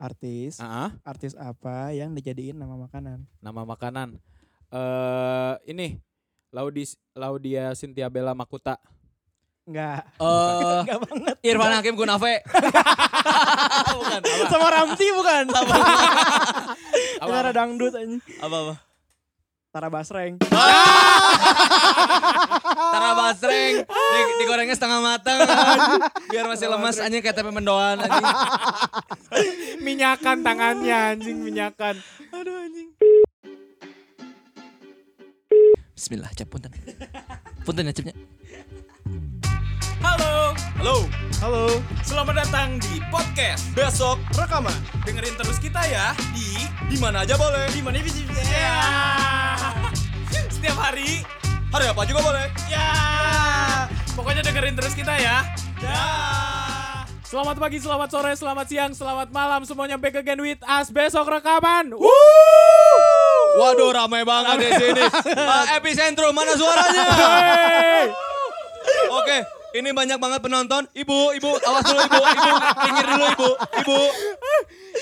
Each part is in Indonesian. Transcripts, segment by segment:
artis. Ah, Artis apa yang dijadiin nama makanan? nama makanan. Eh ini Laudis Laudia Cynthia Bella Makuta. Enggak. Eh, Enggak banget. Irfan Hakim Gunafe. Bukan apa? Sama Ramzi bukan? Apa? Kita dangdut anjing. Apa apa? Tara Basreng. Tara basreng, di, digorengnya setengah matang. Biar masih lemas anjing kayak tempe mendoan anjing. minyakan tangannya anjing minyakan. Bismillah, cep punten. Punten ya cepnya. Halo, halo. Halo. Selamat datang di podcast besok Rekaman. dengerin terus kita ya di Di mana aja boleh. di mana bisa ya. Setiap hari Hari apa juga boleh. ya. Pokoknya dengerin terus kita ya. Ya. Selamat pagi, selamat sore, selamat siang, selamat malam semuanya back again with us besok rekaman. Woo! Waduh, ramai banget di sini. Eh, epicentrum mana suaranya? Oke, ini banyak banget penonton. Ibu, ibu, awas dulu ibu, ibu, pinggir dulu ibu, ibu.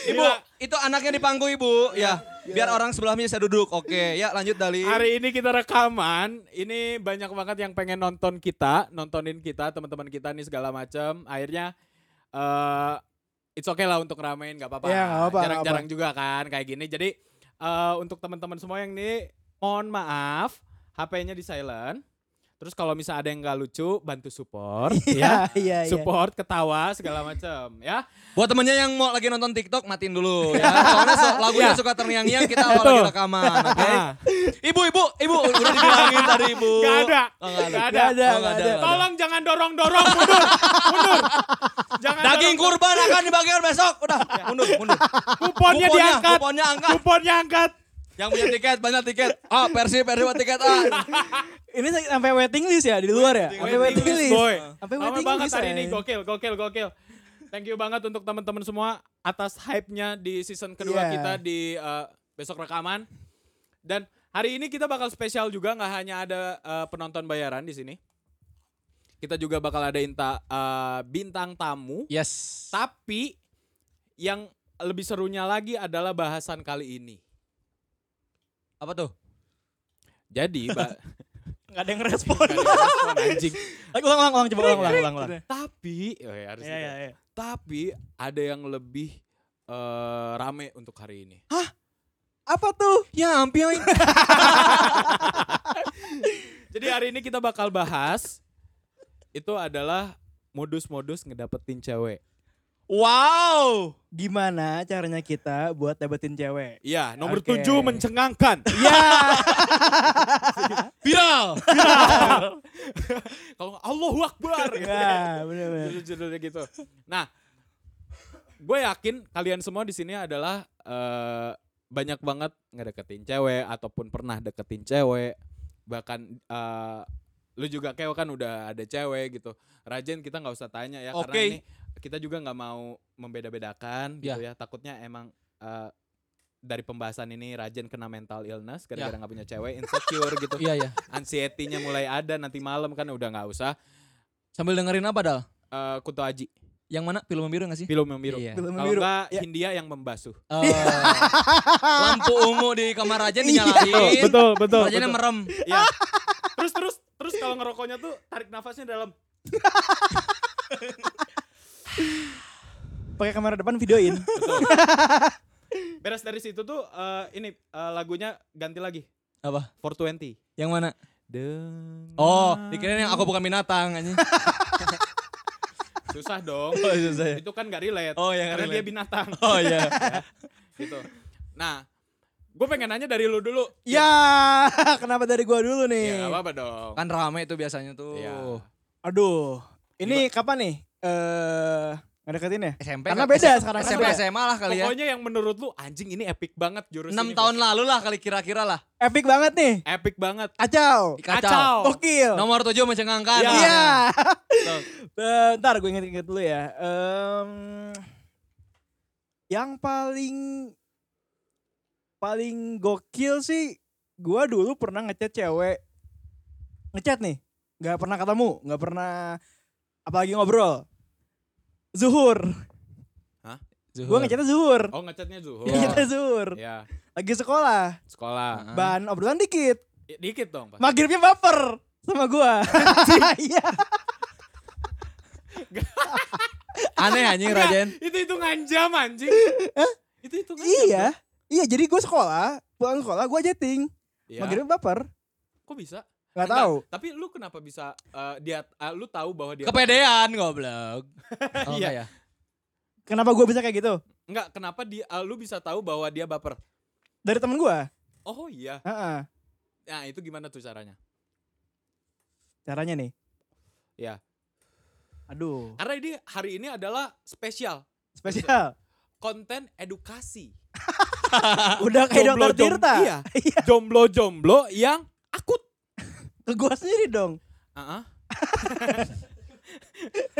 Ibu, Gila. itu anaknya di pangku ibu, ya. Biar orang sebelahnya bisa duduk. Oke, ya lanjut Dali. Hari ini kita rekaman, ini banyak banget yang pengen nonton kita, nontonin kita, teman-teman kita nih segala macam. Akhirnya eh it's okay lah untuk ramein, nggak apa-apa. Ya, nggak apa-apa, nggak Jarang-jarang juga kan kayak gini. Jadi eh untuk teman-teman semua yang nih, mohon maaf, HP-nya di silent. Terus kalau misalnya ada yang nggak lucu, bantu support, ya. Iya, iya. Support, ketawa, segala macam, ya. Buat temennya yang mau lagi nonton TikTok, matiin dulu ya. Soalnya so- lagunya Ya. suka terngiang-ngiang, kita awal lagi rekaman, oke? Ah, Ibu, ibu, ibu, udah dibilangin tadi ibu. Nggak ada, Oh, nggak ada. Nggak ada. ada, Oh, nggak ada. ada. Tolong jangan dorong-dorong, mundur, mundur. Jangan Daging dorong- kurban akan dibagikan besok. Udah, mundur, mundur. kuponnya diangkat, Kuponnya angkat. kuponnya angkat. Yang punya tiket, banyak tiket. Ah, versi, versi buat tiket. Ah. Ini sampai waiting list ya di luar ya? Sampai waiting list. boy. Sampai Lama waiting banget list. hari ini eh. gokil, gokil, gokil. Thank you banget untuk teman-teman semua atas hype-nya di season kedua Iya. kita di eh, besok rekaman. Dan hari ini kita bakal spesial juga nggak hanya ada eh, penonton bayaran di sini. Kita juga bakal ada inta, eh, bintang tamu. Yes. Tapi yang lebih serunya lagi adalah bahasan kali ini. Apa tuh? Jadi, Mbak, Nggak ada yang respon. Gak ada yang respon, anjing. Lagi ulang, ulang, ulang, coba ulang, ulang, ulang, ulang. Tapi, oh ya harus Iya, gitu. iya, iya. Tapi ada yang lebih eh, rame untuk hari ini. Apa tuh? Ya ampun. Jadi hari ini kita bakal bahas itu adalah modus-modus ngedapetin cewek. Wow. Gimana caranya kita buat dapetin cewek? Iya, nomor Oke. tujuh mencengangkan. Ya. Viral. Kalau nggak, Allahu Akbar. Ya, benar-benar. Judul-judulnya gitu. Nah, gue yakin kalian semua di sini adalah eh, banyak banget ngedeketin cewek ataupun pernah deketin cewek. Bahkan eh, lu juga kayak kan udah ada cewek gitu. Rajen kita nggak usah tanya ya Oke. karena ini kita juga nggak mau membeda-bedakan gitu ya. Takutnya emang eh, dari pembahasan ini Rajen kena mental illness gara-gara nggak punya cewek, insecure gitu. Iya, iya. Anxiety-nya mulai ada nanti malam kan udah nggak usah. Sambil dengerin apa, Dal? Eh, Kuto Aji, Yang mana? Film biru gak sih? film yang biru. Iya. Film Kalau biru. enggak Ya. Hindia yang membasuh. Eh, lampu ungu di kamar Rajen Iya. dinyalain. betul, betul. Rajennya merem. Ya. terus terus terus kalau ngerokoknya tuh tarik nafasnya dalam. Pakai kamera depan videoin. Betul. Beres dari situ tuh eh, ini eh, lagunya ganti lagi. Apa? 420. Yang mana? Dengan Oh, dikirain yang aku bukan binatang anjing. susah dong. Oh, susah ya. Itu kan gak relate. Oh, nggak karena dia binatang. Oh iya. gitu. Nah, gue pengen nanya dari lu dulu. ya, kenapa dari gua dulu Ya, nih? gak apa-apa dong. Kan rame tuh biasanya tuh. Iya. Aduh, ini kapan nih? Eh, ngedeketin ya? SMP Karena kan- beda S- sekarang kan SMP beda. SMA lah kali ya. Pokoknya yang menurut lu anjing ini epic banget jurus 6 ini, tahun Bos. lalu lah kali kira-kira lah. Epic banget nih. Epic banget. Kacau. Kacau. Gokil. Nomor 7 mencengangkan. Iya. Tuh. Bentar gue inget-inget dulu ya. Em, yang paling paling gokil sih gua dulu pernah ngechat cewek. Ngechat nih. nggak pernah ketemu, nggak pernah apalagi ngobrol. Zuhur. Gue ngechatnya zuhur. Oh ngechatnya Zuhur. Iya, ngechatnya zuhur. Ya, Lagi sekolah. sekolah. Bahan obrolan dikit. I- Dikit dong. Pak. Maghribnya baper sama gua. Iya. Aneh anjing Rajen. Itu hitungan jam anjing. Itu hitungan jam. iya. Iya, jadi gue sekolah, pulang sekolah gue chatting. Ya. Maghribnya baper. Kok bisa? Gak tahu. Tapi lu kenapa bisa eh, dia eh, lu tahu bahwa dia Kepedean goblok. Oh, Iya. ya? Kenapa gue bisa kayak gitu? Enggak, kenapa dia eh, lu bisa tahu bahwa dia baper? Dari temen gue. Oh iya. Heeh. Nah, itu gimana tuh caranya? Caranya nih. Ya. Aduh. Karena ini hari ini adalah spesial Spesial. konten edukasi. Udah kayak dokter Tirta. Iya. Jomblo-jomblo yang akut. Ke gue sendiri dong. Heeh.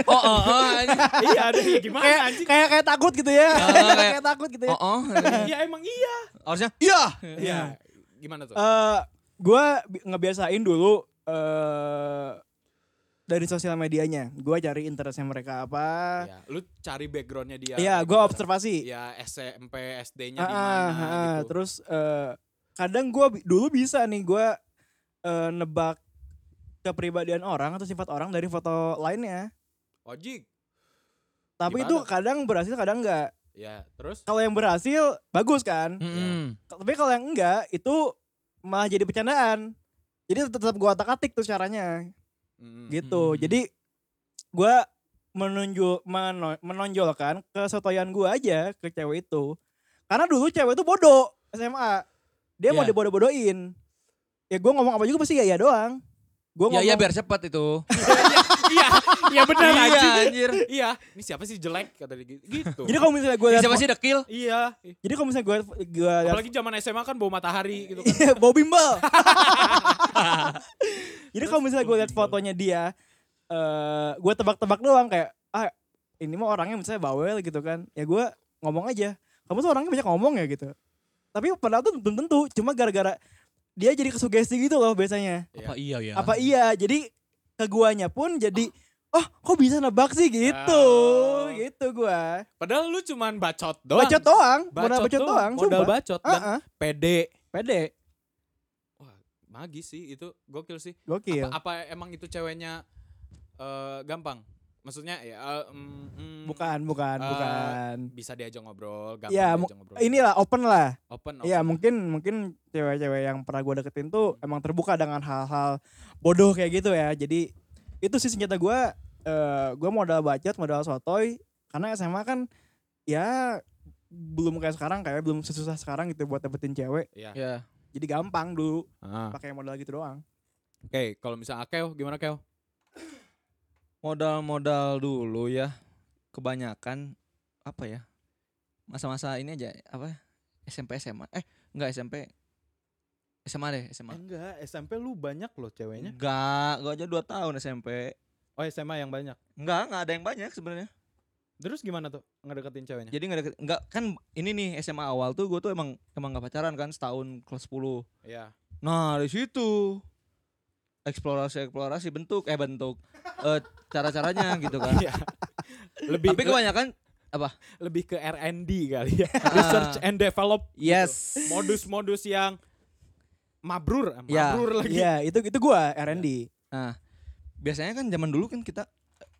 Oh, oh, oh, anjing. iya, ada ya gimana Kayak anjing? kayak kayak takut gitu ya. Ah, kayak- kayak takut gitu ya. Oh, oh. Iya emang iya. Harusnya iya. Iya. Gimana tuh? Eh, gue ngebiasain dulu eh dari sosial medianya. Gue cari interestnya mereka apa. Iya, lu cari backgroundnya dia. Iya, gue observasi. Ya SMP, SD-nya Ah, di ah, mana ah, gitu. Terus eh, kadang gue dulu bisa nih gue eh, nebak kepribadian orang atau sifat orang dari foto lainnya. Ojik. Tapi Gimana? itu kadang berhasil, kadang enggak. Ya, terus Kalau yang berhasil bagus kan. Mm-mm. Tapi kalau yang enggak itu malah jadi bercandaan. Jadi tetap gue otak-atik tuh caranya. Mm, gitu. Hmm. Jadi gua menunjuk meno- menonjolkan kesotoyan gua aja ke cewek itu. Karena dulu cewek itu bodoh SMA. Dia mau Iya. dibodoh-bodohin. Ya gua ngomong apa juga pasti ya ya doang. Gua Ya ngomong ya biar cepat itu. Iya, iya benar Iya anjir. Iya, ini siapa sih jelek kata dia gitu. gitu. Jadi kalau misalnya lihat Siapa sih dekil? Iya. Jadi kalau misalnya gua gua lihat Apalagi zaman SMA kan bau matahari gitu kan. Iya, bau bimbel. Jadi kalau misalnya gue lihat fotonya dia, eh gue tebak-tebak doang kayak, ah ini mah orangnya misalnya bawel gitu kan. Ya gue ngomong aja, kamu tuh orangnya banyak ngomong ya gitu. Tapi padahal tuh belum tentu, cuma gara-gara dia jadi kesugesti gitu loh biasanya. Apa iya ya? Apa iya, jadi ke guanya pun jadi, oh kok bisa nebak sih gitu. Oh. Gitu gue. Padahal lu cuman bacot doang. Bacot doang, modal bacot tuh, doang. Modal sumpah. bacot dan Ah, ah, pede. pede, Wah, magis sih itu gokil sih. gokil. Apa, apa emang itu ceweknya eh, gampang? Maksudnya ya eh, mm, mm, Bukan, bukan, Eh, bukan. bisa diajak ngobrol, gampang Ya, diajak ngobrol. inilah open lah. open, Iya mungkin mungkin cewek-cewek yang pernah gue deketin tuh emang terbuka dengan hal-hal bodoh kayak gitu ya. Jadi itu sih senjata gue. eh gue modal bacot, modal sotoy. Karena SMA kan ya belum kayak sekarang kayak belum sesusah sekarang gitu buat dapetin cewek. Iya. Ya. Jadi gampang dulu Ah. pakai modal gitu doang. Oke, kalau misalnya Akeo gimana Keo? Modal-modal dulu ya. Kebanyakan apa ya? Masa-masa ini aja apa? SMP SMA. Eh, enggak SMP. SMA deh, SMA. enggak, SMP lu banyak loh ceweknya. Enggak, gua aja 2 tahun SMP. Oh, SMA yang banyak. Enggak, enggak ada yang banyak sebenarnya. Terus gimana tuh ngedeketin ceweknya? Jadi enggak deket, enggak kan ini nih SMA awal tuh gue tuh emang emang gak pacaran kan setahun kelas 10. Iya. Nah, di situ eksplorasi eksplorasi bentuk eh bentuk eh cara-caranya gitu kan. Iya. lebih Tapi kebanyakan lebih ke R&D kali ya. Research and develop. gitu. yes. Modus-modus yang mabrur, Ya, mabrur lagi. Iya itu itu gue R&D. Nah, biasanya kan zaman dulu kan kita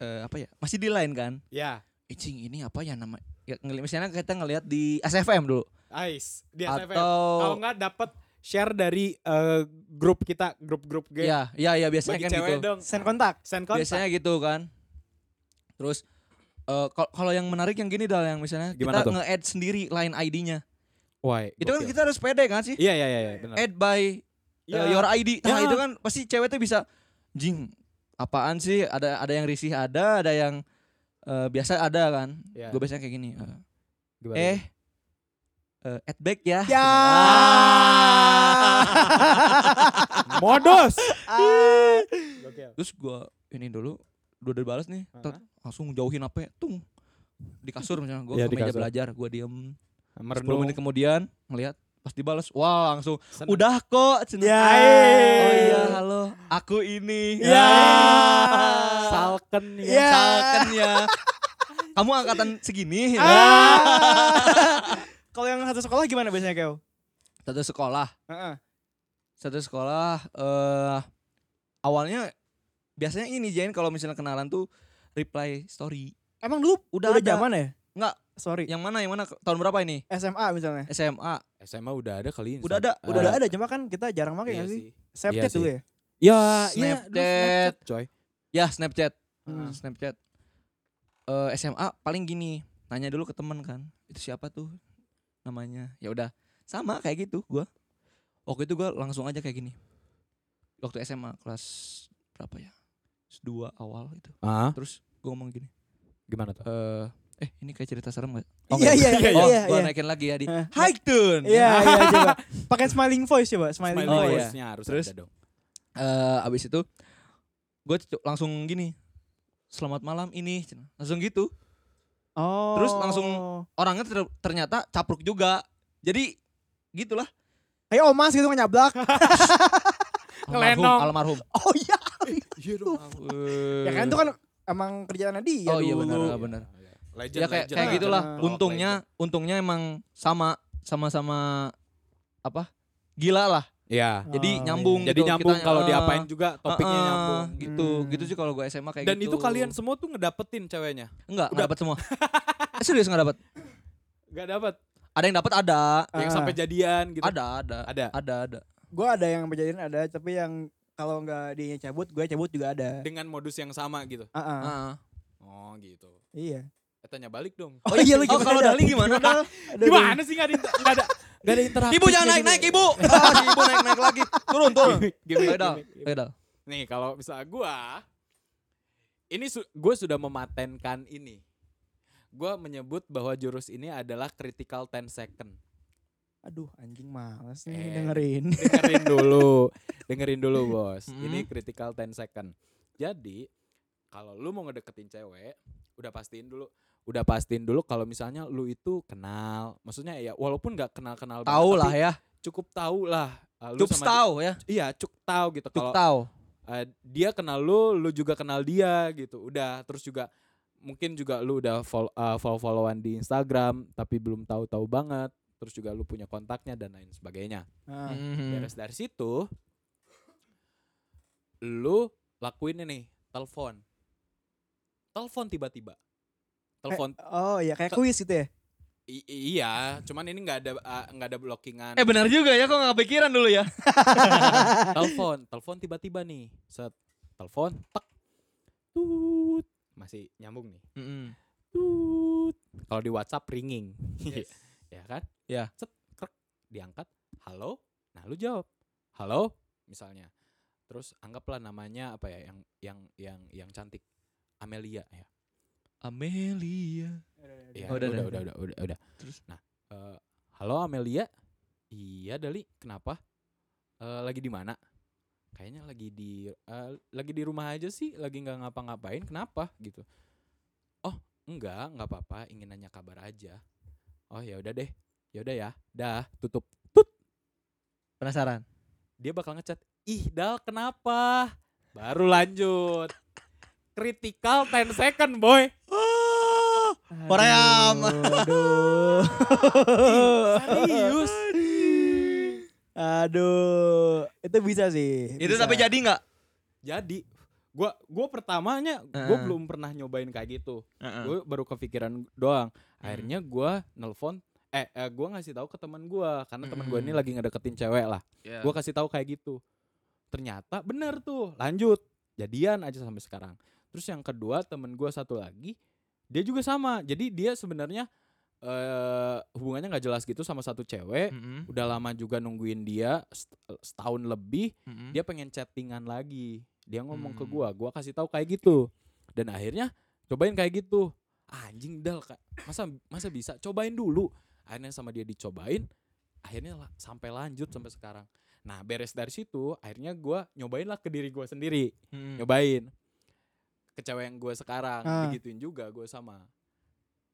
eh, apa ya? Masih di line kan. Ya. Icing ini apa ya nama? Ya, misalnya kita ngelihat di SFM dulu Ais, di SFM. atau Kalau nggak dapat share dari eh, grup kita, grup-grup game. ya, ya ya biasanya Bagi kan cewek gitu. dong. Send kontak. Send kontak. Biasanya gitu kan. Terus eh, kal- kalau yang menarik yang gini dal yang misalnya Gimana kita nge-add sendiri line ID-nya. Wah, Itu kan kita harus pede kan sih? Iya, iya, iya, iya, benar. Add by Iya. eh, your ID. Nah, Ya. itu kan pasti cewek tuh bisa jing apaan sih? Ada ada yang risih ada, ada yang eh, biasa ada kan. Iya. Gue biasanya kayak gini. Gimana? eh eh, add back ya. Ya. modus. Terus gua ini dulu udah dibalas nih, tet, Hah? langsung jauhin HP, tung. Di kasur misalnya gua Iya, ke meja kasur. belajar, gua diem 10 Merenung. menit kemudian ngelihat pas dibalas, wah langsung Seneng. udah kok. Ya. Oh iya, halo. Aku ini. Ya. Salken ya. Ya. Salken ya. Kamu angkatan segini. Ah. Kalau yang satu sekolah gimana biasanya Keo? Satu sekolah. Heeh. Satu sekolah eh awalnya biasanya ini Jen kalau misalnya kenalan tuh reply story. Emang dulu Udah udah, ada. zaman ya? Enggak. Sorry. Yang mana yang mana tahun berapa ini? SMA misalnya. SMA. SMA udah ada kali Udah ada, Udah eh, ada cuma kan kita jarang pakai iya nggak sih? Snapchat Iya dulu sih. ya. Ya, iya, dulu Snapchat. coy. Ya Snapchat. Hmm. Snapchat. Eh SMA paling gini, nanya dulu ke temen kan. Itu siapa tuh namanya? Ya udah, sama kayak gitu gua. Waktu itu gua langsung aja kayak gini. Waktu SMA kelas berapa ya? Kelas Dua awal itu. Ah, Terus gua ngomong gini. gimana tuh? Eh, eh ini kayak cerita serem gak? Iya iya iya Oh, iya. gua iya. naikin lagi ya di. High tune. Iya iya coba. Pakai smiling voice coba, smiling, Smiley Oh, voice. iya. voice-nya harus Terus? ada dong. Eh, abis itu gue langsung gini. Selamat malam ini, langsung gitu. Oh. Terus langsung- Orangnya ter- ternyata capruk juga. Jadi gitulah. Kayak omas gitu nyablak. Almarhum, Ngelenong. almarhum. Oh iya. Iya dong. Ya kan itu kan emang kerjaannya dia Oh iya benar benar. Legend, Ya kayak legend kayak lah. gitulah. Ah. Untungnya untungnya emang sama sama-sama apa? Gila lah. Iya. Jadi Oh, nyambung Jadi gitu. nyambung kalau eh, diapain juga topiknya eh, eh, nyambung. gitu. Hmm. Gitu sih kalau gue SMA kayak Dan gitu. itu kalian semua tuh ngedapetin ceweknya. enggak udah- enggak dapat semua. Serius enggak dapat. Gak dapet. Ada yang dapat ada. Yang Ah. sampai jadian gitu. Ada ada. Ada. Ada ada. Gue ada yang berjadian ada, tapi yang kalau nggak dia cabut, gue cabut juga ada. Dengan modus yang sama gitu. Ah, ah. Ah. Oh gitu. Iya. Eh, tanya balik dong. Oh iya lu Oh, gimana? kalau Dal? Dali gimana, Dal? Aduh, Gimana sih gak ada inter- nggak ada gak ada interaksi. Ibu jangan naik-naik, Ibu. Ah, si ibu naik-naik lagi. Turun, turun. Gimik, Ayo, Dal. Dal. Nih kalau misalnya gua ini su- gue sudah mematenkan ini. Gua menyebut bahwa jurus ini adalah critical 10 second. Aduh, anjing males nih Eh. dengerin. Dengerin dulu, dengerin dulu bos. Mm. Ini critical 10 second. Jadi kalau lu mau ngedeketin cewek, udah pastiin dulu, udah pastiin dulu kalau misalnya lu itu kenal, maksudnya ya walaupun nggak kenal-kenal banget, Tahu lah ya. cukup tahu lah. uh, lu Cukup tahu ya. Iya, cukup tahu gitu. Cukup Kalau tahu. uh, dia kenal lu, lu juga kenal dia gitu. Udah, terus juga mungkin juga lu udah follow, uh, follow-followan di Instagram tapi belum tahu-tahu banget. Terus juga lu punya kontaknya dan lain sebagainya. Mhm. Beres dari situ lu lakuin ini, telepon. Telepon tiba-tiba. Telepon Oh iya kayak kuis gitu ya. i- iya, cuman ini nggak ada uh, nggak ada blockingan. Eh benar juga ya, kok nggak kepikiran dulu ya. telepon, telepon tiba-tiba nih. Set telepon, tek. Tut. Masih nyambung nih. Mm-mm. Tut. Kalau di WhatsApp ringing. ya kan? Ya. Set, krek, diangkat. Halo? Nah, lu jawab. Halo? Misalnya. Terus anggaplah namanya apa ya yang yang yang yang cantik. Amelia ya. Amelia. Ya, Oh, udah, udah, udah, udah, udah, udah, Terus? Nah, eh, halo Amelia. Iya, Dali. Kenapa? Eh, lagi di mana? Kayaknya lagi di eh, lagi di rumah aja sih, lagi nggak ngapa-ngapain. Kenapa? Gitu. Oh, enggak, nggak apa-apa. Ingin nanya kabar aja. Oh, ya udah deh. Ya udah ya. Dah, tutup. Tut. Penasaran? Dia bakal ngechat. Ih, Dal, kenapa? Baru lanjut. Critical 10 second, boy. Koream. Aduh. Serius? Aduh, itu bisa sih. Itu bisa. tapi jadi nggak? Jadi gua gua pertamanya gua Heeh. belum pernah nyobain kayak gitu. Heeh. Gue baru kepikiran doang. Hmm. Akhirnya gua nelpon eh, eh gua ngasih tahu ke teman gua karena teman gua ini Hmm. lagi ngedeketin cewek lah. Ya. Gua kasih tahu kayak gitu. Ternyata bener tuh, lanjut. Jadian aja sampai sekarang. Terus yang kedua temen gua satu lagi dia juga sama. Jadi dia sebenarnya eh hubungannya nggak jelas gitu sama satu cewek. Mm-mm. Udah lama juga nungguin dia set- setahun lebih Mm-mm. dia pengen chattingan lagi dia ngomong ke Hmm. gua gua kasih tahu kayak gitu dan akhirnya cobain kayak gitu anjing dal Kak. masa masa bisa cobain dulu akhirnya sama dia dicobain akhirnya lah, sampai lanjut sampai sekarang nah beres dari situ akhirnya gua nyobain lah ke diri gua sendiri Mm-mm. nyobain ke cewek yang gua sekarang Ah. digituin juga gua sama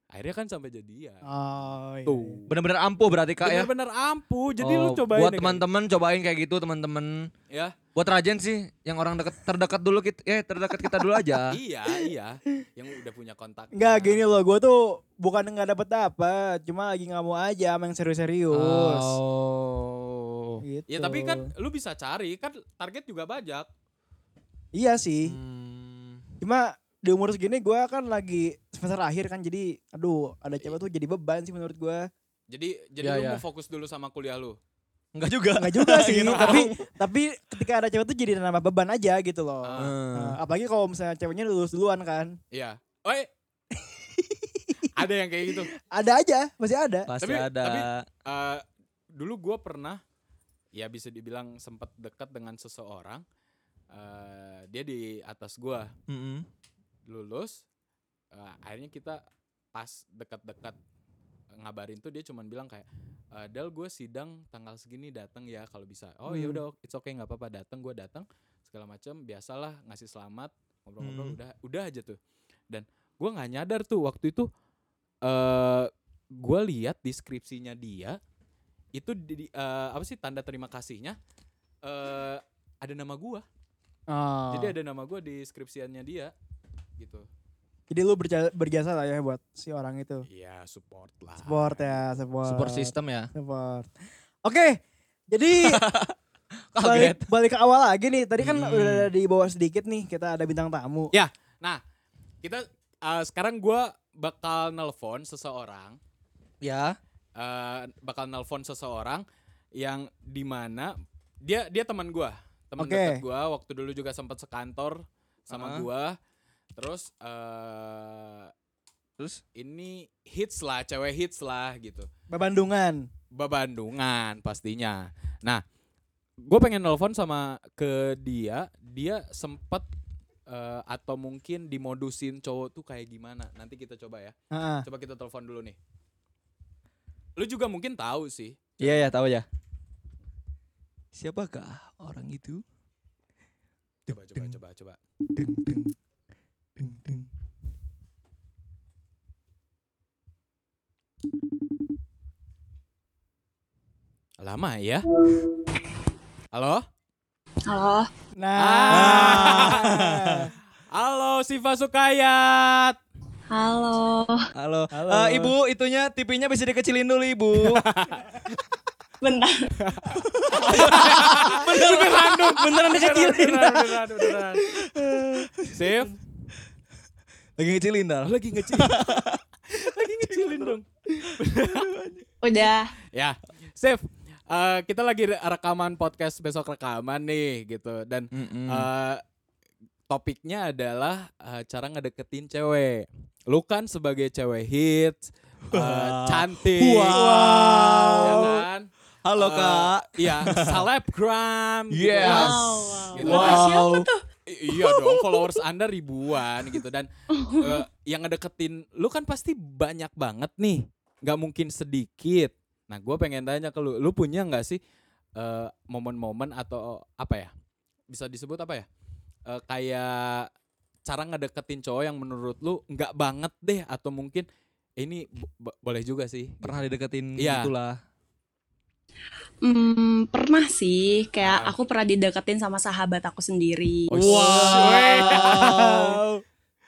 akhirnya kan sampai jadian Oh, iya, tuh iya. Bener-bener ampuh berarti kak ya. bener-bener ampuh jadi lu Oh, cobain Buat teman-teman cobain kayak gitu teman-teman. ya Buat Rajen sih yang orang deket terdekat dulu kita eh terdekat kita dulu aja. iya, iya. Yang udah punya kontak. Enggak gini loh, gue tuh bukan nggak dapet dapat, cuma lagi nggak mau aja sama yang serius-serius. Oh. Gitu. Ya tapi kan lu bisa cari kan target juga banyak. Iya sih. Hmm. Cuma di umur segini gue kan lagi semester akhir kan jadi aduh ada cewek tuh jadi beban sih menurut gue. Jadi jadi Iya, lu iya. mau fokus dulu sama kuliah lu. Enggak juga. Enggak juga sih, Gitu. tapi tapi ketika ada cewek tuh jadi nambah beban aja gitu loh. Hmm. Nah, apalagi kalau misalnya ceweknya lulus duluan kan. Iya. Oi. ada yang kayak gitu. Ada aja, masih ada. Pasti Tapi- ada. tapi- Eh, dulu gue pernah ya bisa dibilang sempat dekat dengan seseorang. Eh, dia di atas gua Mm-mm. lulus. Eh, akhirnya kita pas dekat-dekat ngabarin tuh dia cuman bilang kayak "Eh, Del gue sidang tanggal segini datang ya kalau bisa. Oh ya Hmm. udah it's okay nggak apa-apa datang gue datang segala macam biasalah ngasih selamat ngobrol-ngobrol Hmm. udah udah aja tuh. Dan gue nggak nyadar tuh waktu itu eh gue lihat deskripsinya dia itu di, eh, apa sih tanda terima kasihnya eh ada nama gua. Oh. Jadi ada nama gua di deskripsiannya dia gitu. Jadi lu berja- berjasa lah ya buat si orang itu. Iya, support lah. Support ya, support. Support system ya. Support. Oke. Jadi Kaget. balik, balik ke awal lagi nih. Tadi kan Hmm. udah dibawa sedikit nih kita ada bintang tamu. Ya. Nah, kita eh, sekarang gua bakal nelpon seseorang, Ya. eh, bakal nelpon seseorang yang di mana dia dia teman gua, teman Oke. dekat gua waktu dulu juga sempat sekantor sama Ah. gua. Terus eh Terus ini hits lah, cewek hits lah gitu. Bandungan. Babandungan pastinya. Nah, gue pengen nelpon sama ke dia, dia sempet eh, atau mungkin dimodusin cowok tuh kayak gimana. Nanti kita coba ya. Heeh. Coba kita telepon dulu nih. Lu juga mungkin tahu sih. Iya ya tahu ya. Siapakah orang itu? Coba coba coba coba. Deng, deng, deng, deng. Lama ya. Halo? Halo, Nah. Ah. Halo Siva Sukayat. halo. Halo. Halo. Eh, ibu, itunya TV-nya bisa dikecilin dulu, Ibu. Bentar. beneran dong, beneran dikecilin. Beneran, beneran, beneran. Sif, Lagi ngecilin dah. lagi ngecilin. lagi ngecilin dong. Udah. Ya, Sif, eh, kita lagi re- rekaman podcast besok rekaman nih gitu dan Mm-mm. eh, topiknya adalah eh, cara ngedeketin cewek. Lu kan sebagai cewek hits, Wah. cantik, Wow. ya kan? Halo, Eh, Kak. Iya, selebgram. gitu Yes. kan. Wow, wow. Gitu. Bapak siapa tuh? I- iya dong, followers Anda ribuan gitu dan eh, yang ngedeketin lu kan pasti banyak banget nih, nggak mungkin sedikit. Nah, gue pengen tanya ke lu, lu punya nggak sih eh, momen-momen atau apa ya? Bisa disebut apa ya? Eh, kayak cara ngedeketin cowok yang menurut lu nggak banget deh atau mungkin ini bo- bo- boleh juga sih. Pernah dideketin Iya. gitulah. Hmm, pernah sih. Kayak Ah. aku pernah dideketin sama sahabat aku sendiri. Oh, Wow.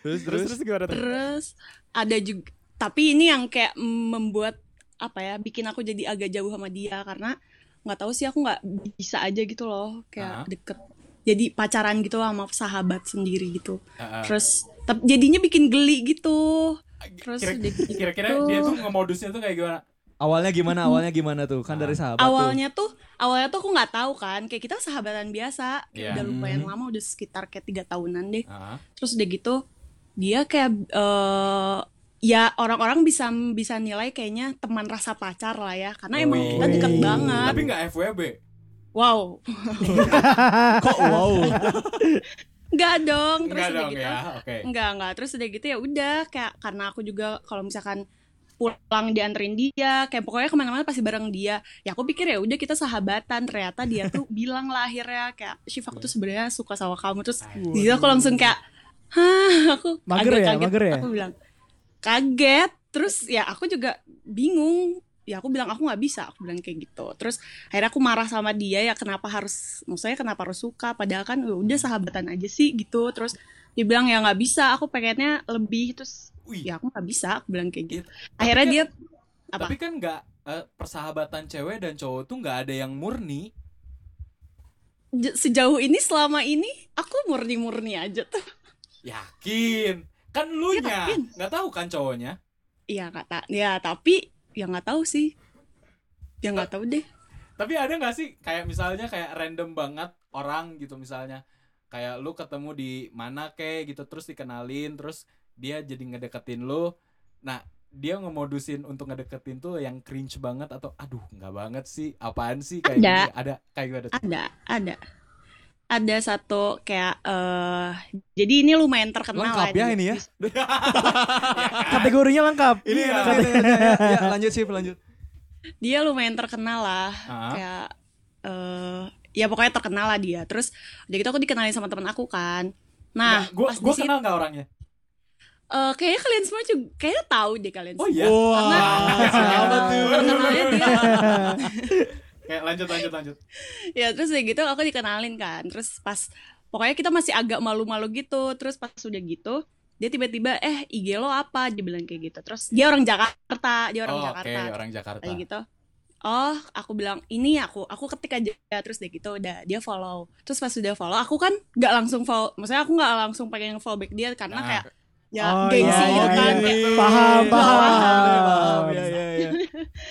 terus terus terus gimana tuh? Terus ada juga tapi ini yang kayak membuat apa ya bikin aku jadi agak jauh sama dia karena nggak tahu sih aku nggak bisa aja gitu loh Ah. kayak deket jadi pacaran gitu sama sahabat sendiri gitu Ah, ah. terus tep- jadinya bikin geli gitu terus Kira- udah gitu. Kira-kira dia tuh ngemodusnya tuh kayak gimana? Awalnya gimana? Awalnya gimana tuh? Kan dari sahabat tuh. awalnya tuh awalnya tuh aku nggak tahu kan kayak kita sahabatan biasa Iya. kayak udah lumayan Hmm. lama udah sekitar kayak tiga tahunan deh Ah. terus udah gitu dia kayak eh ya orang-orang bisa bisa nilai kayaknya teman rasa pacar lah ya karena emang Wih. kita deket Wih. banget Tapi nggak FWB. wow Kok wow? nggak dong terus Enggak udah dong gitu ya. Oke. Enggak, enggak. Terus udah gitu ya udah kayak karena aku juga kalau misalkan pulang dianterin dia, kayak pokoknya ke mana-mana pasti bareng dia. Ya aku pikir ya udah kita sahabatan. Ternyata dia tuh bilang lah akhirnya kayak Shiva aku tuh sebenarnya suka sama kamu. Terus di situ aku langsung kayak, hah aku Mager agak ya, kaget. mager ya? Aku bilang kaget. Terus ya aku juga bingung ya aku bilang aku nggak bisa aku bilang kayak gitu terus akhirnya aku marah sama dia ya kenapa harus maksudnya kenapa harus suka padahal kan udah sahabatan aja sih gitu terus dia bilang ya nggak bisa aku pengennya lebih terus Wih, ya aku nggak bisa aku bilang kayak gitu Tapi akhirnya kan- dia apa Tapi kan nggak eh, persahabatan cewek dan cowok tuh nggak ada yang murni. sejauh ini selama ini aku murni-murni aja tuh Yakin? Kan lu nya Yakin. nggak tahu kan cowoknya. Iya kata ya tapi ya nggak tahu sih ya nggak tahu deh Tapi ada nggak sih kayak misalnya kayak random banget orang gitu misalnya kayak lu ketemu di mana kayak gitu terus dikenalin terus dia jadi ngedeketin lu. Nah dia ngemodusin untuk ngedeketin tuh yang cringe banget atau aduh nggak banget sih apaan sih kayak Ada. gini ada kayak gimana tuh? ada ada ada satu kayak eh jadi ini lumayan terkenal Lengkap lah ya ini ya. di- Kategorinya lengkap. Ini Iya, ada- ya, lanjut sih lanjut. dia lumayan terkenal lah Ah. kayak eh ya pokoknya terkenal lah dia terus udah gitu aku dikenalin sama teman aku kan nah gue gue kenal nggak orangnya? Eh, kayaknya kalian semua juga kayaknya tahu deh kalian Oh semua. iya. Wah, siapa tuh? Terkenalnya dia Kayak lanjut lanjut lanjut. ya terus udah gitu aku dikenalin kan terus pas pokoknya kita masih agak malu-malu gitu terus pas udah gitu dia tiba-tiba eh IG lo apa dia bilang kayak gitu terus dia orang Jakarta dia orang Oh, Oke Jakarta orang Jakarta. kayak gitu oh aku bilang ini aku aku ketik aja terus deh gitu udah dia follow terus pas udah follow aku kan nggak langsung follow maksudnya aku nggak langsung pengen follow back dia karena Nah. kayak ya Oh, gengsi iya, gitu iya, kan iya. kayak, Paham, Iya, paham. paham. Iya, iya, iya.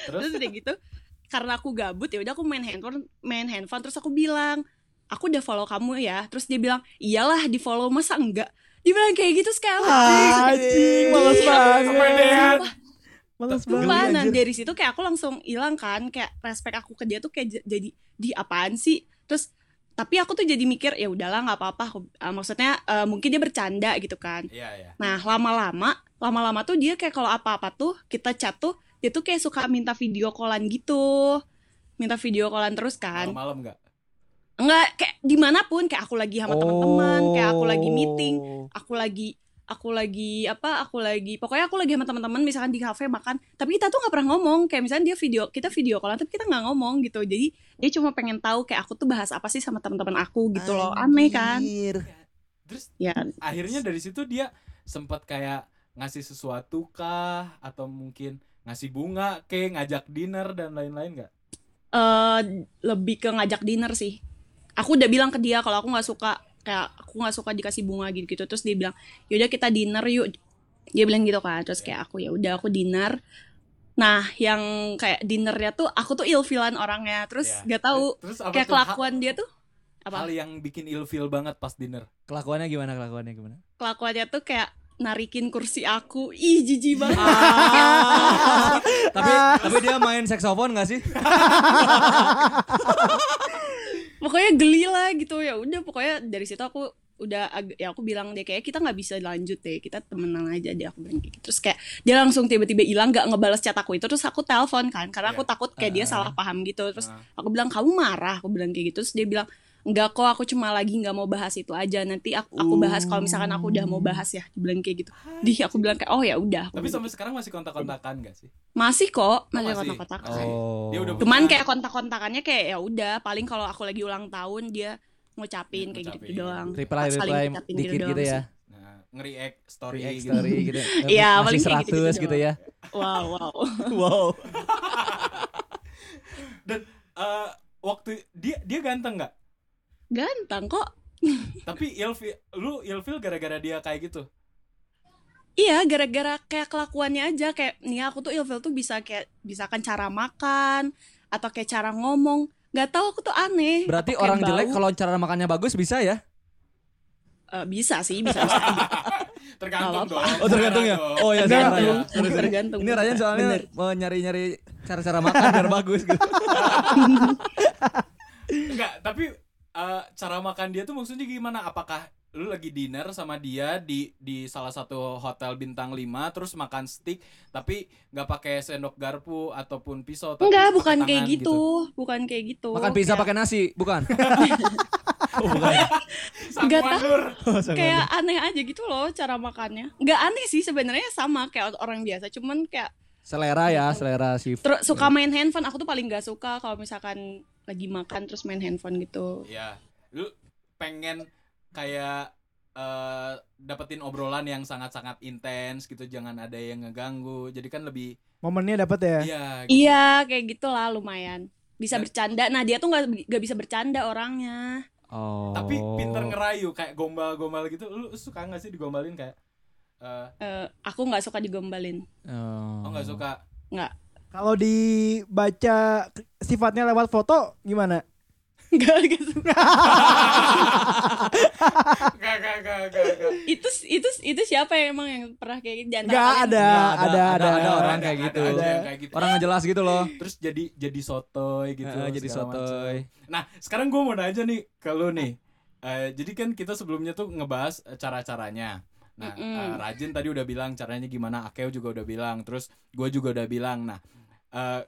Terus terus udah gitu karena aku gabut ya udah aku main handphone main handphone terus aku bilang aku udah follow kamu ya terus dia bilang iyalah di follow masa enggak dia bilang kayak gitu sekali Anjing, males Iya. banget. Males Sumpah, banget. nah dari situ kayak aku langsung hilang kan kayak respect aku ke dia tuh kayak jadi di apaan sih terus tapi aku tuh jadi mikir ya udahlah nggak apa-apa ah, maksudnya eh, mungkin dia bercanda gitu kan Iya iya. nah lama-lama lama-lama tuh dia kayak kalau apa-apa tuh kita chat tuh dia tuh kayak suka minta video callan gitu minta video callan terus kan Malam-malam nggak? enggak kayak di mana pun kayak aku lagi sama teman-teman kayak aku lagi meeting Oh. aku lagi aku lagi apa aku lagi pokoknya aku lagi sama teman-teman misalkan di kafe makan tapi kita tuh nggak pernah ngomong kayak misalnya dia video kita video callan tapi kita nggak ngomong gitu. Jadi dia cuma pengen tahu kayak aku tuh bahas apa sih sama teman-teman aku gitu loh. Aneh kan? Terus ya. akhirnya dari situ dia sempat kayak ngasih sesuatu kah? Atau mungkin ngasih bunga ke ngajak dinner dan lain-lain nggak? eh lebih ke ngajak dinner sih. Aku udah bilang ke dia kalau aku nggak suka kayak aku nggak suka dikasih bunga gitu gitu. Terus dia bilang yaudah kita dinner yuk. Dia bilang gitu kan. Terus kayak aku ya udah aku dinner. Nah yang kayak dinnernya tuh aku tuh ilfilan orangnya. Terus Iya. nggak tahu Terus apa kayak kelakuan dia tuh apa? hal yang bikin ilfeel banget pas dinner? Kelakuannya gimana? Kelakuannya gimana? kelakuannya tuh kayak narikin kursi aku. Ih jijik banget. Tapi tapi dia main saksofon gak sih? pokoknya geli lah gitu ya udah pokoknya dari situ aku udah ya aku bilang deh kayak kita nggak bisa lanjut deh kita temenan aja deh aku bilang gitu terus kayak dia langsung tiba-tiba hilang nggak ngebales chat aku itu terus aku telepon kan karena aku Iya. takut kayak dia Ah. salah paham gitu terus Ah. aku bilang kamu marah aku bilang kayak gitu terus dia bilang enggak kok aku cuma lagi nggak mau bahas itu aja nanti aku, aku bahas kalau misalkan aku udah mau bahas ya dia bilang kayak gitu di aku bilang kayak oh ya udah Tapi sampai sekarang masih kontak-kontakan gak sih? gitu. masih kok masih masih? kontak-kontak Oh. Dia udah Cuman punya- kayak kontak-kontakannya kayak ya udah paling kalau aku lagi ulang tahun dia ngucapin kayak gitu, Ngucapin. doang. reply reply dikit gitu, doang ya. Nah, nge-react story React gitu. story gitu. Iya, Masih paling kayak 100 gitu-gitu gitu ya. Wow, wow. Wow. Dan eh, waktu dia dia ganteng nggak? Ganteng kok. Tapi ilfil lu ilfil gara-gara dia kayak gitu. Iya, gara-gara kayak kelakuannya aja kayak nih aku tuh ilfil tuh bisa kayak misalkan cara makan atau kayak cara ngomong. Gak tahu aku tuh aneh. Berarti orang jelek kalau cara makannya bagus bisa ya? Eh, bisa sih, bisa bisa. Tergantung Nggak dong. Oh tergantung ya. Oh ya Enggak, selera ya. tergantung. Ini Ryan soalnya Bener. mau nyari-nyari cara-cara makan biar bagus gitu. Enggak, tapi eh, cara makan dia tuh maksudnya gimana? Apakah lu lagi dinner sama dia di di salah satu hotel bintang 5 terus makan steak tapi nggak pakai sendok garpu ataupun pisau tapi Enggak, bukan tangan kayak gitu. Bukan kayak gitu. Makan pizza Kayak- pakai nasi, bukan? oh, bukan. Nggak mandur. kayak aneh aja gitu loh cara makannya nggak aneh sih sebenarnya sama kayak orang biasa cuman kayak Selera ya, selera shift. Terus suka main handphone, aku tuh paling gak suka kalau misalkan lagi makan terus main handphone gitu. Ya, lu pengen kayak eh, dapetin obrolan yang sangat-sangat intens gitu, jangan ada yang ngeganggu. Jadi kan lebih Momennya dapat ya. iya. gitu. Iya, kayak gitulah lumayan. Bisa Dan- bercanda. Nah, dia tuh gak, gak bisa bercanda orangnya. Oh. Tapi pinter ngerayu kayak gombal-gombal gitu. Lu suka nggak sih digombalin kayak eh Eh, aku nggak suka digombalin. Oh. oh nggak suka. Nggak. Kalau dibaca sifatnya lewat foto gimana? Gitu. Gak, gak, gak, gak, gak. itu itu itu siapa yang emang yang pernah kayak gitu Enggak kalian? ada, ada, ada, ada orang kayak gitu. gitu. Orang nggak jelas gitu loh. Terus jadi jadi sotoy gitu. Jadi sotoy. Nah, sekarang gue mau nanya nih ke lu nih. Eh, jadi kan kita sebelumnya tuh ngebahas cara-caranya. Nah, Mm-mm. eh, Rajin tadi udah bilang caranya gimana, Akeo juga udah bilang, terus gue juga udah bilang. Nah, eh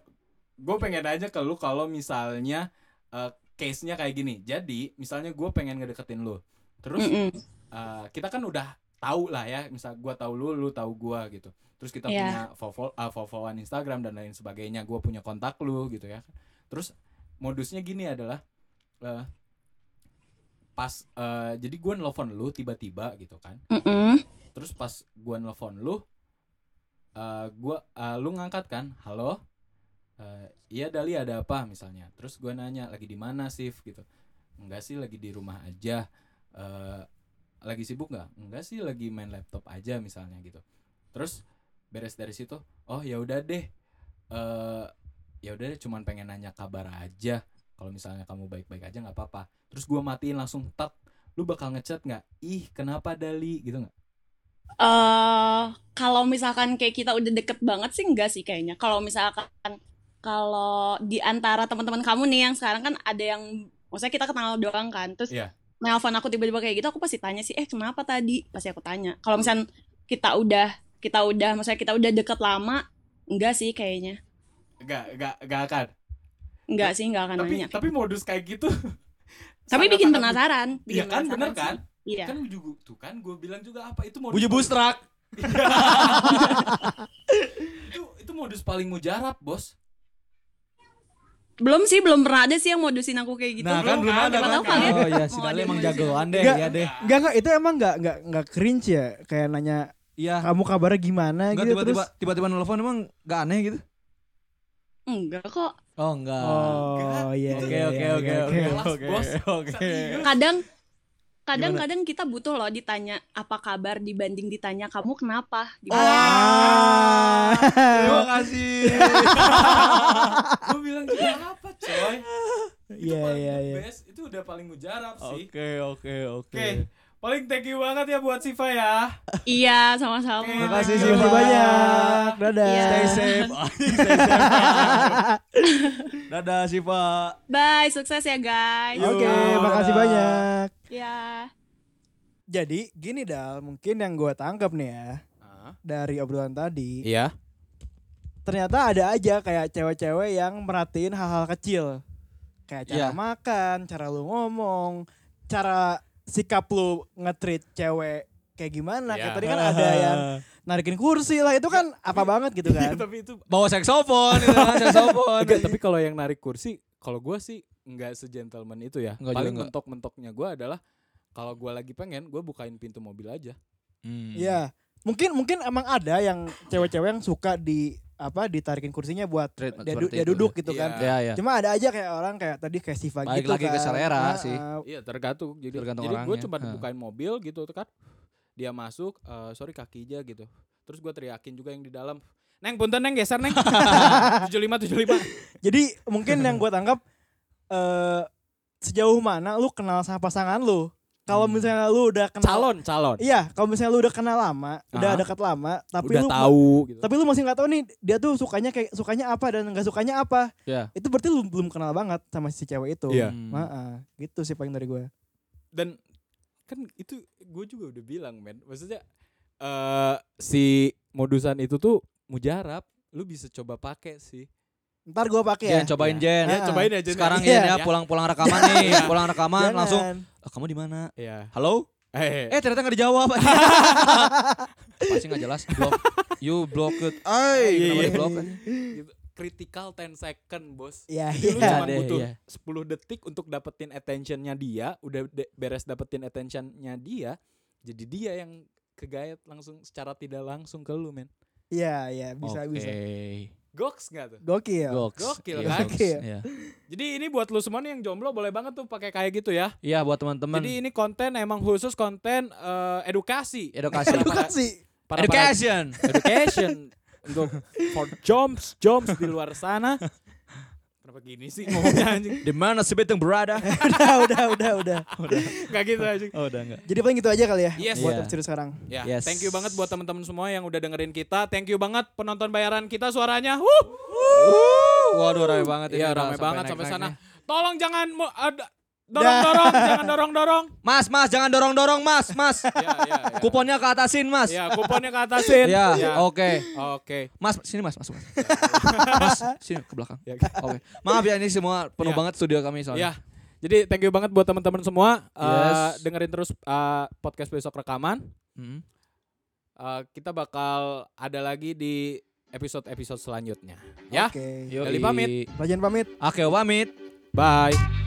gue pengen aja ke lu kalau misalnya eh, case-nya kayak gini. Jadi, misalnya gue pengen ngedeketin lu. Terus Mm-mm. eh, kita kan udah tahu lah ya, misal gue tahu lu, lu tahu gue gitu. Terus kita Iya. punya follow uh, followan Instagram dan lain sebagainya. Gue punya kontak lu gitu ya. Terus modusnya gini adalah eh, pas eh, jadi gue nelfon lu tiba-tiba gitu kan. Mm-mm. Terus pas gue nelfon lu, eh gua eh, lu ngangkat kan, halo, Eh, iya Dali ada apa misalnya. Terus gue nanya lagi di mana Sif gitu. Enggak sih lagi di rumah aja. Eh lagi sibuk nggak? Enggak sih lagi main laptop aja misalnya gitu. Terus beres dari situ, oh ya udah deh. Eh ya udah deh, cuman pengen nanya kabar aja. Kalau misalnya kamu baik-baik aja nggak apa-apa. Terus gua matiin langsung tak. Lu bakal ngechat nggak? Ih kenapa Dali gitu nggak? eh kalau misalkan kayak kita udah deket banget sih enggak sih kayaknya. Kalau misalkan kalau di antara teman-teman kamu nih yang sekarang kan ada yang maksudnya kita kenal doang kan. Terus Iya. nelpon aku tiba-tiba kayak gitu aku pasti tanya sih, "Eh, kenapa tadi?" Pasti aku tanya. Kalau misalkan kita udah kita udah maksudnya kita udah deket lama, enggak sih kayaknya. Enggak, enggak, enggak akan. Enggak sih, enggak akan tapi nanya. tapi modus kayak gitu. Tapi bikin penasaran, Iya bikin kan, penasaran bener sih. kan? Iya. Kan juga tuh kan gue bilang juga apa itu modus. Bunyi bus truck. itu itu modus paling mujarab, Bos. Belum sih, belum pernah ada sih yang modusin aku kayak gitu. Nah kan belum ada kan. tahu kalian Oh iya, si Dali emang jagoan deh, Enggak. ya deh. Enggak enggak itu emang enggak enggak enggak cringe ya kayak nanya Iya. kamu kabarnya gimana Enggak gitu tiba-tiba terus. tiba-tiba nelfon emang gak aneh gitu. Enggak kok. Oh enggak. Oh iya. Oke iya, oke iya, oke iya, oke oke oke. Serius. Kadang kadang-kadang kita butuh loh ditanya apa kabar dibanding ditanya kamu kenapa. Dibanding- Ah. Terima kasih. gue bilang juga apa, coy? Itu Iya paling iya iya. best, itu udah paling mujarab sih. Oke oke oke. Oke. Paling thank you banget ya buat Siva ya. Iya, sama-sama. Terima kasih, Terima kasih Siva. banyak. Dadah. Iya. Stay safe. Stay safe. Dadah Siva. Bye, sukses ya guys. Oke, makasih dadah. banyak. Ya. Jadi gini Dal, mungkin yang gue tangkap nih ya dari obrolan tadi, Iya. ternyata ada aja kayak cewek-cewek yang merhatiin hal-hal kecil. Kayak cara Iya. makan, cara lu ngomong, cara sikap lu nge-treat cewek kayak gimana. Kayak Iya. tadi kan ada yang narikin kursi lah, itu kan apa banget gitu kan. tapi itu bawa saksofon itu kan saksofon. Enggak, tapi kalau yang narik kursi, kalau gue sih nggak segentleman itu ya. Nggak Paling mentok-mentoknya gue adalah kalau gue lagi pengen, gue bukain pintu mobil aja. Hmm. Mungkin mungkin emang ada yang cewek-cewek yang suka di apa ditarikin kursinya buat Treatment dia, du- dia itu. duduk gitu kan. Ya ya. Cuma ada aja kayak orang kayak tadi kayak Siva Balik gitu lagi kan. ke selera Ah, sih. Iya tergantung. Jadi, Tergantung jadi gue cuma Ha. bukain mobil gitu tuh kan. Dia masuk, eh, sorry kaki aja gitu. Terus gue teriakin juga yang di dalam. Neng punten neng geser neng. 75 75. Jadi mungkin yang gue tangkap eh sejauh mana lu kenal sama pasangan lu. Kalau Hmm. misalnya lu udah kenal Calon, calon. Iya, kalau misalnya lu udah kenal lama, udah Ah. dekat lama, tapi Udah lu tahu gitu. tapi lu masih nggak tahu nih dia tuh sukanya kayak sukanya apa dan nggak sukanya apa. Iya. Itu berarti lu belum kenal banget sama si cewek itu. Iya. Hmm. Maaf, gitu sih paling dari gue. Dan kan itu gue juga udah bilang men. Maksudnya eh si modusan itu tuh mujarab. Lu bisa coba pakai sih. Ntar gue pakai ya. Jen cobain Iya. Jen. Ya, cobain aja. Sekarang Iya. Jen ya pulang-pulang rekaman nih, pulang rekaman Jangan. langsung "Ah, kamu di mana? Iya. Halo? Eh, Eh ternyata nggak dijawab. Pasti nggak jelas. Blok. You block it. Ay, Iya, kenapa iya. di block aja? Gitu. Critical 10 second, Bos. Iya, lu iya. cuma deh, butuh iya. 10 detik untuk dapetin attentionnya dia, udah de- beres dapetin attentionnya dia, jadi dia yang kegayat langsung secara tidak langsung ke lu, men. Iya, iya, bisa Oke. bisa. Goks gak tuh? Gokil. Goks. Gokil, Iya, kan? goks. Gokil. Iya. Jadi ini buat lu semua nih yang jomblo boleh banget tuh pakai kayak gitu ya. Iya buat teman-teman. Jadi ini konten emang khusus konten eh, edukasi. edukasi. Edukasi. Para- para- Education. education untuk for joms joms di luar sana. Kenapa gini sih ngomongnya anjing? Di mana si Beteng berada? udah, udah, udah, udah. Gak gitu anjing. Oh, udah enggak. Jadi paling gitu aja kali ya Yes. buat Iya. episode sekarang. Ya, Yes. thank you banget buat teman-teman semua yang udah dengerin kita. Thank you banget penonton bayaran kita suaranya. Wuh. Waduh rame banget ini. Iya, udah ramai banget sampai sana. Tolong jangan ada dorong-dorong, jangan dorong-dorong. Mas, mas jangan dorong-dorong, Mas, Mas. Ya, ya, ya. Kuponnya ke atasin, Mas. Ya, kuponnya ke atasin. Ya, Ya. oke. Oke. Mas, sini Mas, masuk Mas. mas, sini ke belakang. Ya. Oke. Maaf ya ini semua penuh Ya. banget studio kami soalnya. Ya. Jadi thank you banget buat teman-teman semua. Eh, Yes. dengerin terus eh, podcast besok rekaman. Hmm. Eh, kita bakal ada lagi di episode-episode selanjutnya. Ya. Oke. Yoi. Gali pamit. Rajan pamit. Oke, pamit. Bye.